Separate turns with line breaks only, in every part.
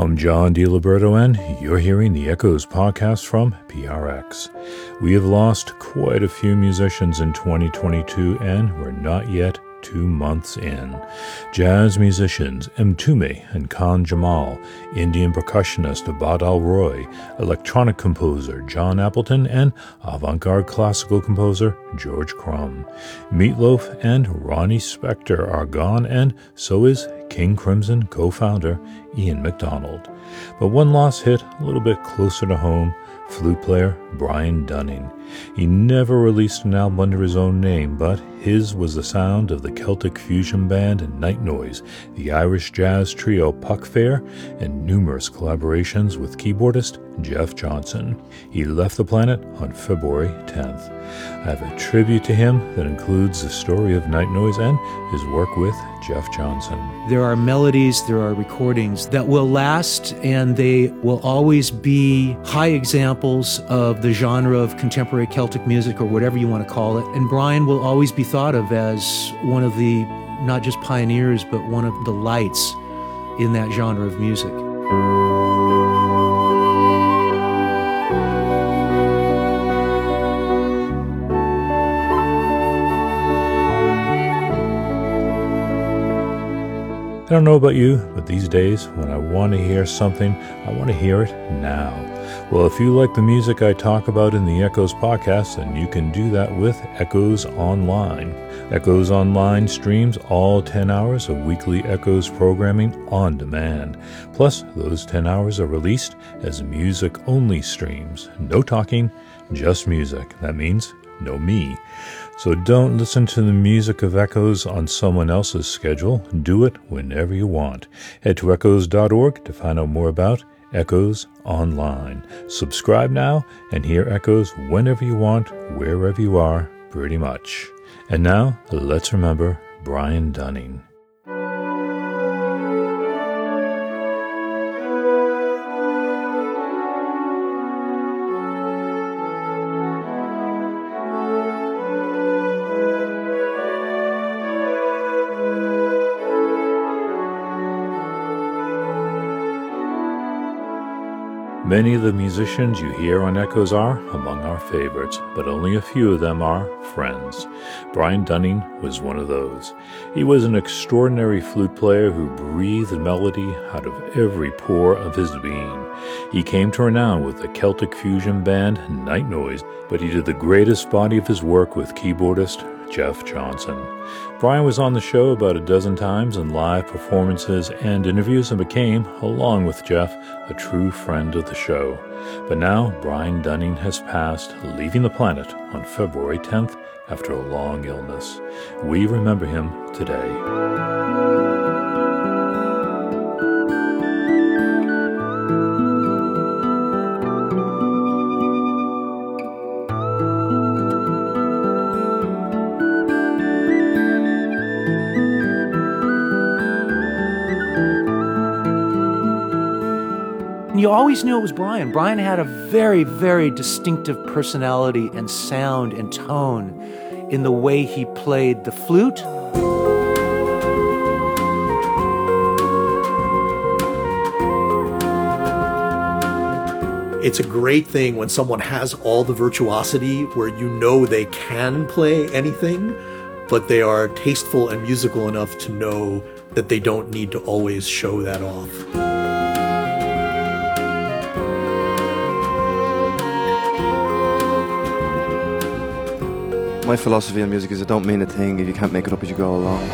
I'm John DiLiberto, and you're hearing the Echoes podcast from PRX. We have lost quite a few musicians in 2022, and we're not yet two months in. Jazz musicians Mtume and Khan Jamal, Indian percussionist Badal Roy, electronic composer John Appleton, and avant garde classical composer George Crumb. Meatloaf and Ronnie Spector are gone, and so is King Crimson co founder Ian McDonald. But one loss hit a little bit closer to home flute player Brian Dunning. He never released an album under his own name, but his was the sound of the Celtic fusion band Nightnoise, the Irish jazz trio Puck Fair, and numerous collaborations with keyboardist Jeff Johnson. He left the planet on February 10th. I have a tribute to him that includes the story of Nightnoise and his work with Jeff Johnson.
There are melodies, there are recordings that will last, and they will always be high examples of the genre of contemporary Celtic music or whatever you want to call it. And Brian will always be thought of as one of the not just pioneers, but one of the lights in that genre of music.
I don't know about you, but these days, when I want to hear something, I want to hear it now. Well, if you like the music I talk about in the Echoes podcast, then you can do that with Echoes Online. Echoes Online streams all 10 hours of weekly Echoes programming on demand. Plus, those 10 hours are released as music only streams. No talking, just music. That means no me. So don't listen to the music of Echoes on someone else's schedule. Do it whenever you want. Head to echoes.org to find out more about Echoes Online. Subscribe now and hear Echoes whenever you want, wherever you are, pretty much. And now, let's remember Brian Dunning. Many of the musicians you hear on Echoes are among our favorites, but only a few of them are friends. Brian Dunning was one of those. He was an extraordinary flute player who breathed melody out of every pore of his being. He came to renown with the Celtic fusion band Nightnoise, but he did the greatest body of his work with keyboardist Jeff Johnson. Brian was on the show about a dozen times in live performances and interviews and became, along with Jeff, a true friend of the show. But now Brian Dunning has passed, leaving the planet on February 10th after a long illness. We remember him today.
And you always knew it was Brian. Brian had a very, very distinctive personality and sound and tone in the way he played the flute.
It's a great thing when someone has all the virtuosity where you know they can play anything, but they are tasteful and musical enough to know that they don't need to always show that off.
My philosophy on music is it don't mean a thing if you can't make it up as you go along.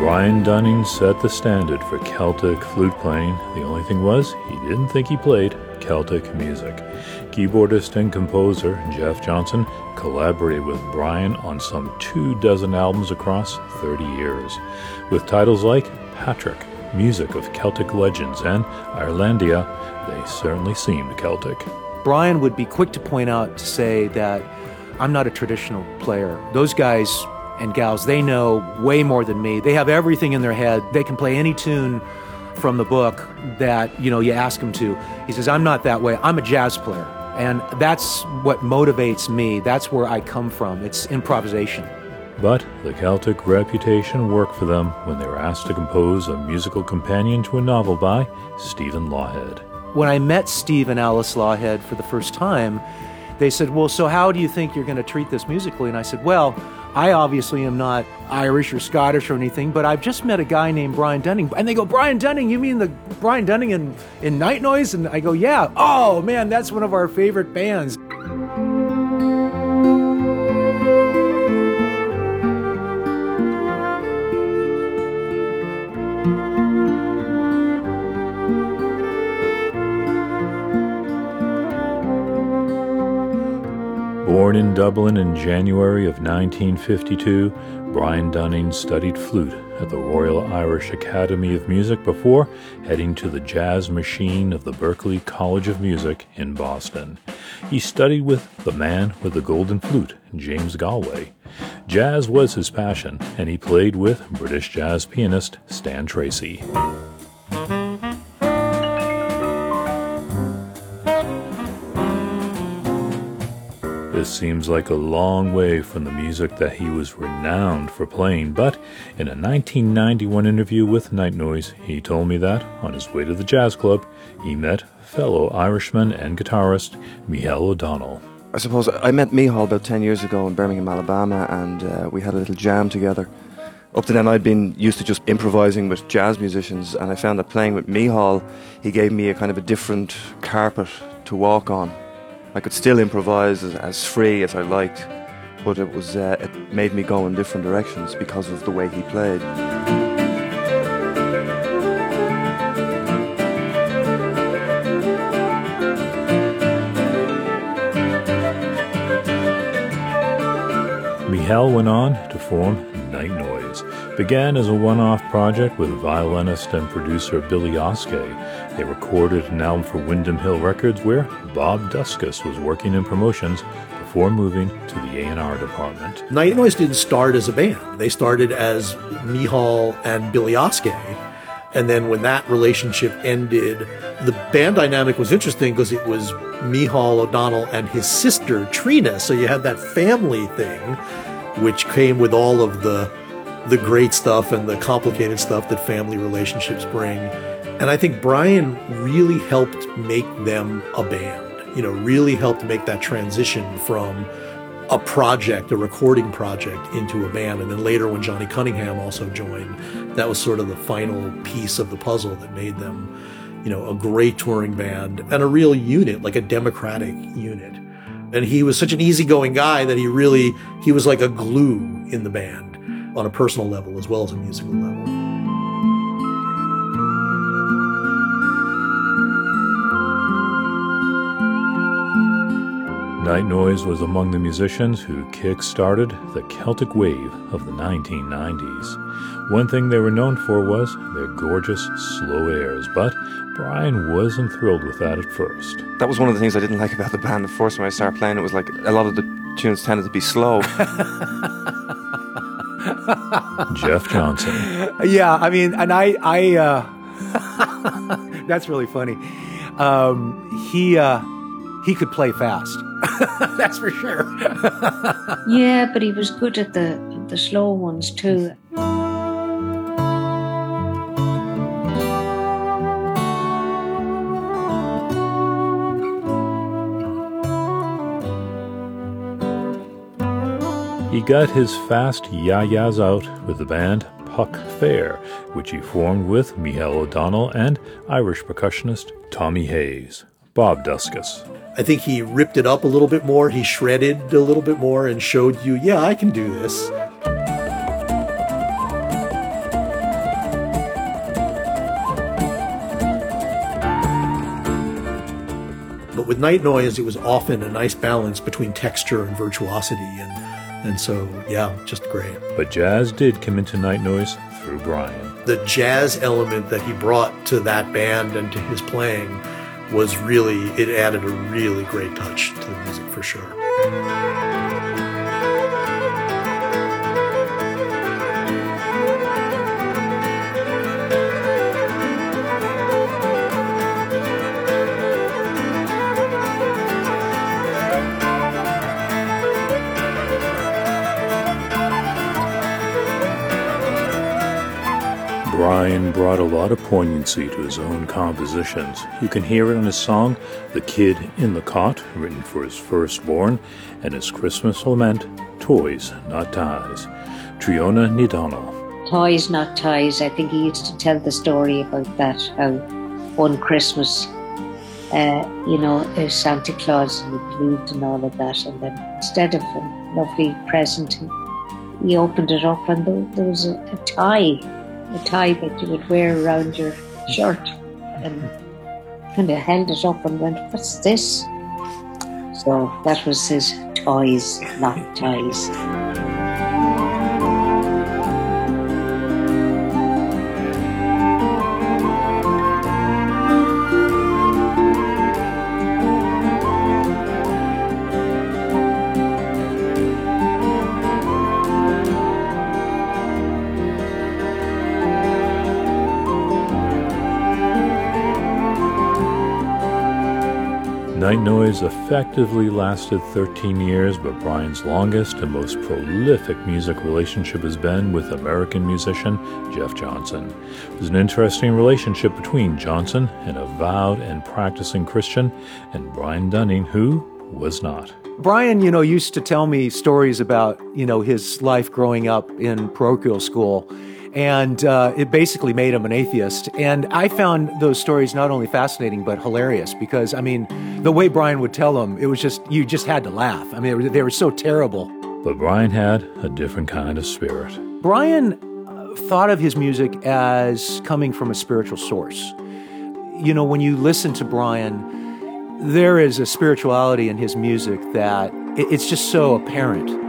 Brian Dunning set the standard for Celtic flute playing. The only thing was, he didn't think he played Celtic music. Keyboardist and composer Jeff Johnson collaborated with Brian on some two dozen albums across 30 years, with titles like Patrick, Music of Celtic Legends, and Irelandia. They certainly seemed Celtic.
Brian would be quick to point out to say that I'm not a traditional player. Those guys and gals, they know way more than me. They have everything in their head. They can play any tune from the book that, you know, you ask him to. He says, I'm not that way. I'm a jazz player. And that's what motivates me. That's where I come from. It's improvisation.
But the Celtic reputation worked for them when they were asked to compose a musical companion to a novel by Stephen Lawhead.
When I met Steve and Alice Lawhead for the first time, they said, Well, so how do you think you're going to treat this musically? And I said, Well, I obviously am not Irish or Scottish or anything, but I've just met a guy named Brian Dunning. And they go, Brian Dunning, you mean the Brian Dunning in, in Nightnoise? And I go, Yeah. Oh, man, that's one of our favorite bands.
Born in Dublin in January of 1952, Brian Dunning studied flute at the Royal Irish Academy of Music before heading to the jazz machine of the Berklee College of Music in Boston. He studied with the man with the golden flute, James Galway. Jazz was his passion, and he played with British jazz pianist Stan Tracey. This seems like a long way from the music that he was renowned for playing, but in a 1991 interview with Nightnoise, he told me that, on his way to the jazz club, he met fellow Irishman and guitarist Micheál O'Donnell.
I suppose I met Micheál about 10 years ago in Birmingham, Alabama, and uh, we had a little jam together. Up to then, I'd been used to just improvising with jazz musicians, and I found that playing with Micheál, he gave me a kind of a different carpet to walk on. I could still improvise as, as free as I liked, but it was uh, it made me go in different directions because of the way he played.
Micheál went on to form Nightnoise. Began as a one-off project with violinist and producer Billy Oskay. They recorded an album for Windham Hill Records where Bob Duskis was working in promotions before moving to the A&R department.
Nightnoise didn't start as a band. They started as Micheál and Billy Oskay. And then when that relationship ended, the band dynamic was interesting because it was Micheál O'Donnell and his sister Triona. So you had that family thing, which came with all of the the great stuff and the complicated stuff that family relationships bring. And I think Brian really helped make them a band. You know, really helped make that transition from a project, a recording project, into a band. And then later, when Johnny Cunningham also joined, that was sort of the final piece of the puzzle that made them, you know, a great touring band and a real unit, like a democratic unit. And he was such an easygoing guy that he really, he was like a glue in the band on a personal level as well as a musical level.
Nightnoise was among the musicians who kick-started the Celtic wave of the 1990s. One thing they were known for was their gorgeous slow airs, but Brian wasn't thrilled with that at first.
That was one of the things I didn't like about the band at first when I started playing. It was like a lot of the tunes tended to be slow.
Jeff Johnson.
Yeah, I mean, and I, I, uh, that's really funny. Um, he, uh, he could play fast. that's for sure.
yeah, but he was good at the the slow ones too.
He got his fast yah-yahs out with the band Puck Fair, which he formed with Micheál O'Donnell and Irish percussionist Tommy Hayes. Bob Duskis.
I think he ripped it up a little bit more. He shredded a little bit more and showed you, yeah, I can do this. But with Nightnoise, it was often a nice balance between texture and virtuosity. And, and so, yeah, just great.
But jazz did come into Nightnoise through Brian.
The jazz element that he brought to that band and to his playing was really, it added a really great touch to the music for sure.
Brought a lot of poignancy to his own compositions. You can hear it in his song, The Kid in the Cot, written for his firstborn, and his Christmas lament, Toys, Not Ties. Triona Dhomhnaill.
Toys, not ties. I think he used to tell the story about that, how one Christmas, uh, you know, Santa Claus and he believed and all of that, and then instead of a lovely present, he opened it up and there was a, a tie a tie that you would wear around your shirt and kind of held it up and went, What's this? So that was his toys, not ties.
Noise effectively lasted 13 years, but Brian's longest and most prolific music relationship has been with American musician Jeff Johnson. It was an interesting relationship between Johnson, an avowed and practicing Christian, and Brian Dunning, who was not.
Brian, you know, used to tell me stories about, you know, his life growing up in parochial school and uh, it basically made him an atheist. And I found those stories not only fascinating but hilarious because I mean, the way Brian would tell them, it was just you just had to laugh. I mean, they were, so terrible.
But Brian had a different kind of spirit.
Brian uh, thought of his music as coming from a spiritual source. You know, when you listen to Brian, there is a spirituality in his music that it's just so apparent.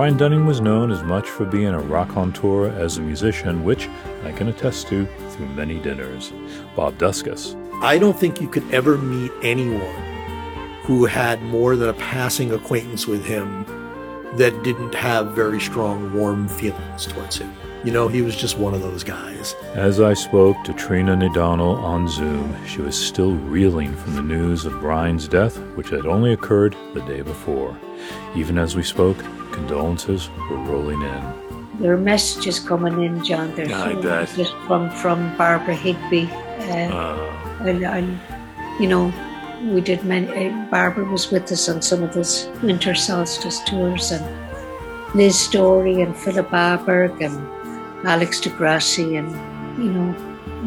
Brian Dunning was known as much for being a raconteur as a musician, which I can attest to through many dinners. Bob Duskis.
I don't think you could ever meet anyone who had more than a passing acquaintance with him that didn't have very strong, warm feelings towards him. You know, he was just one of those guys.
As I spoke to Triona Ní on Zoom, she was still reeling from the news of Brian's death, which had only occurred the day before. Even as we spoke, condolences were rolling in.
There are messages coming in, John. There's
I bet.
just from from Barbara Higbie. Uh,
Uh,
and, and you know, we did many. Uh, Barbara was with us on some of those winter solstice tours, and Liz Story and Philip Aaberg and Alex DeGrassi, and you know,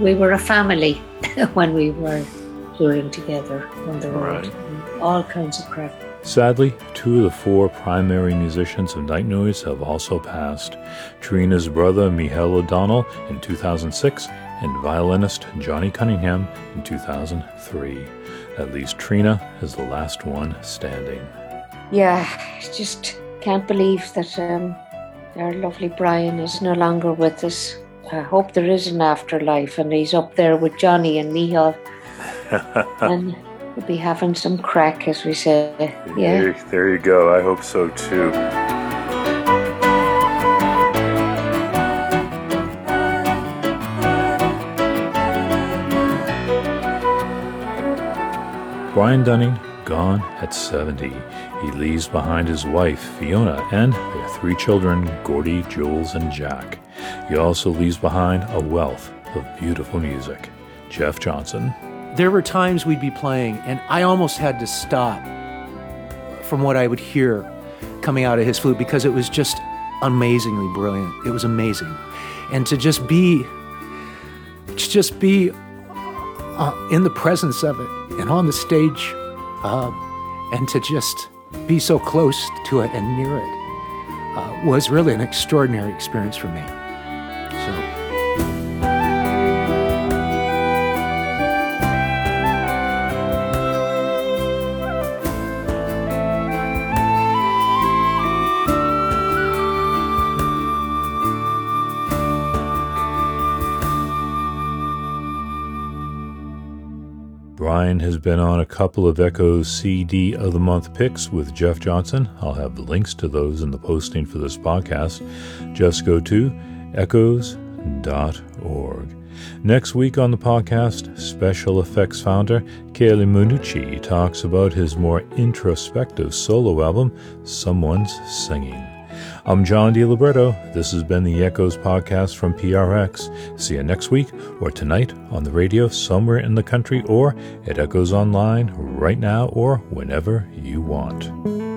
we were a family when we were touring together on the road.
Right.
All kinds of crap.
Sadly, two of the four primary musicians of Night Noise have also passed. Triona's brother Michael O'Donnell in 2006 and violinist Johnny Cunningham in 2003. At least Triona is the last one standing.
Yeah, I just can't believe that um, our lovely Brian is no longer with us. I hope there is an afterlife and he's up there with Johnny and Micheál and we'll be having some crack, as we say. Yeah.
There, there you go. I hope so too. Brian Dunning, gone at 70. He leaves behind his wife, Fiona, and their three children, Gordy, Jules, and Jack. He also leaves behind a wealth of beautiful music. Jeff Johnson.
There were times we'd be playing, and I almost had to stop from what I would hear coming out of his flute because it was just amazingly brilliant. It was amazing. And to just be, to just be uh, in the presence of it and on the stage, uh, and to just be so close to it and near it uh, was really an extraordinary experience for me.
Has been on a couple of Echoes CD of the Month picks with Jeff Johnson. I'll have the links to those in the posting for this podcast. Just go to echoes.org. Next week on the podcast, Special EFX founder Chieli Minucci talks about his more introspective solo album, Someone's Singing. I'm John DiLiberto. This has been the Echoes podcast from PRX. See you next week or tonight on the radio somewhere in the country or at Echoes Online right now or whenever you want.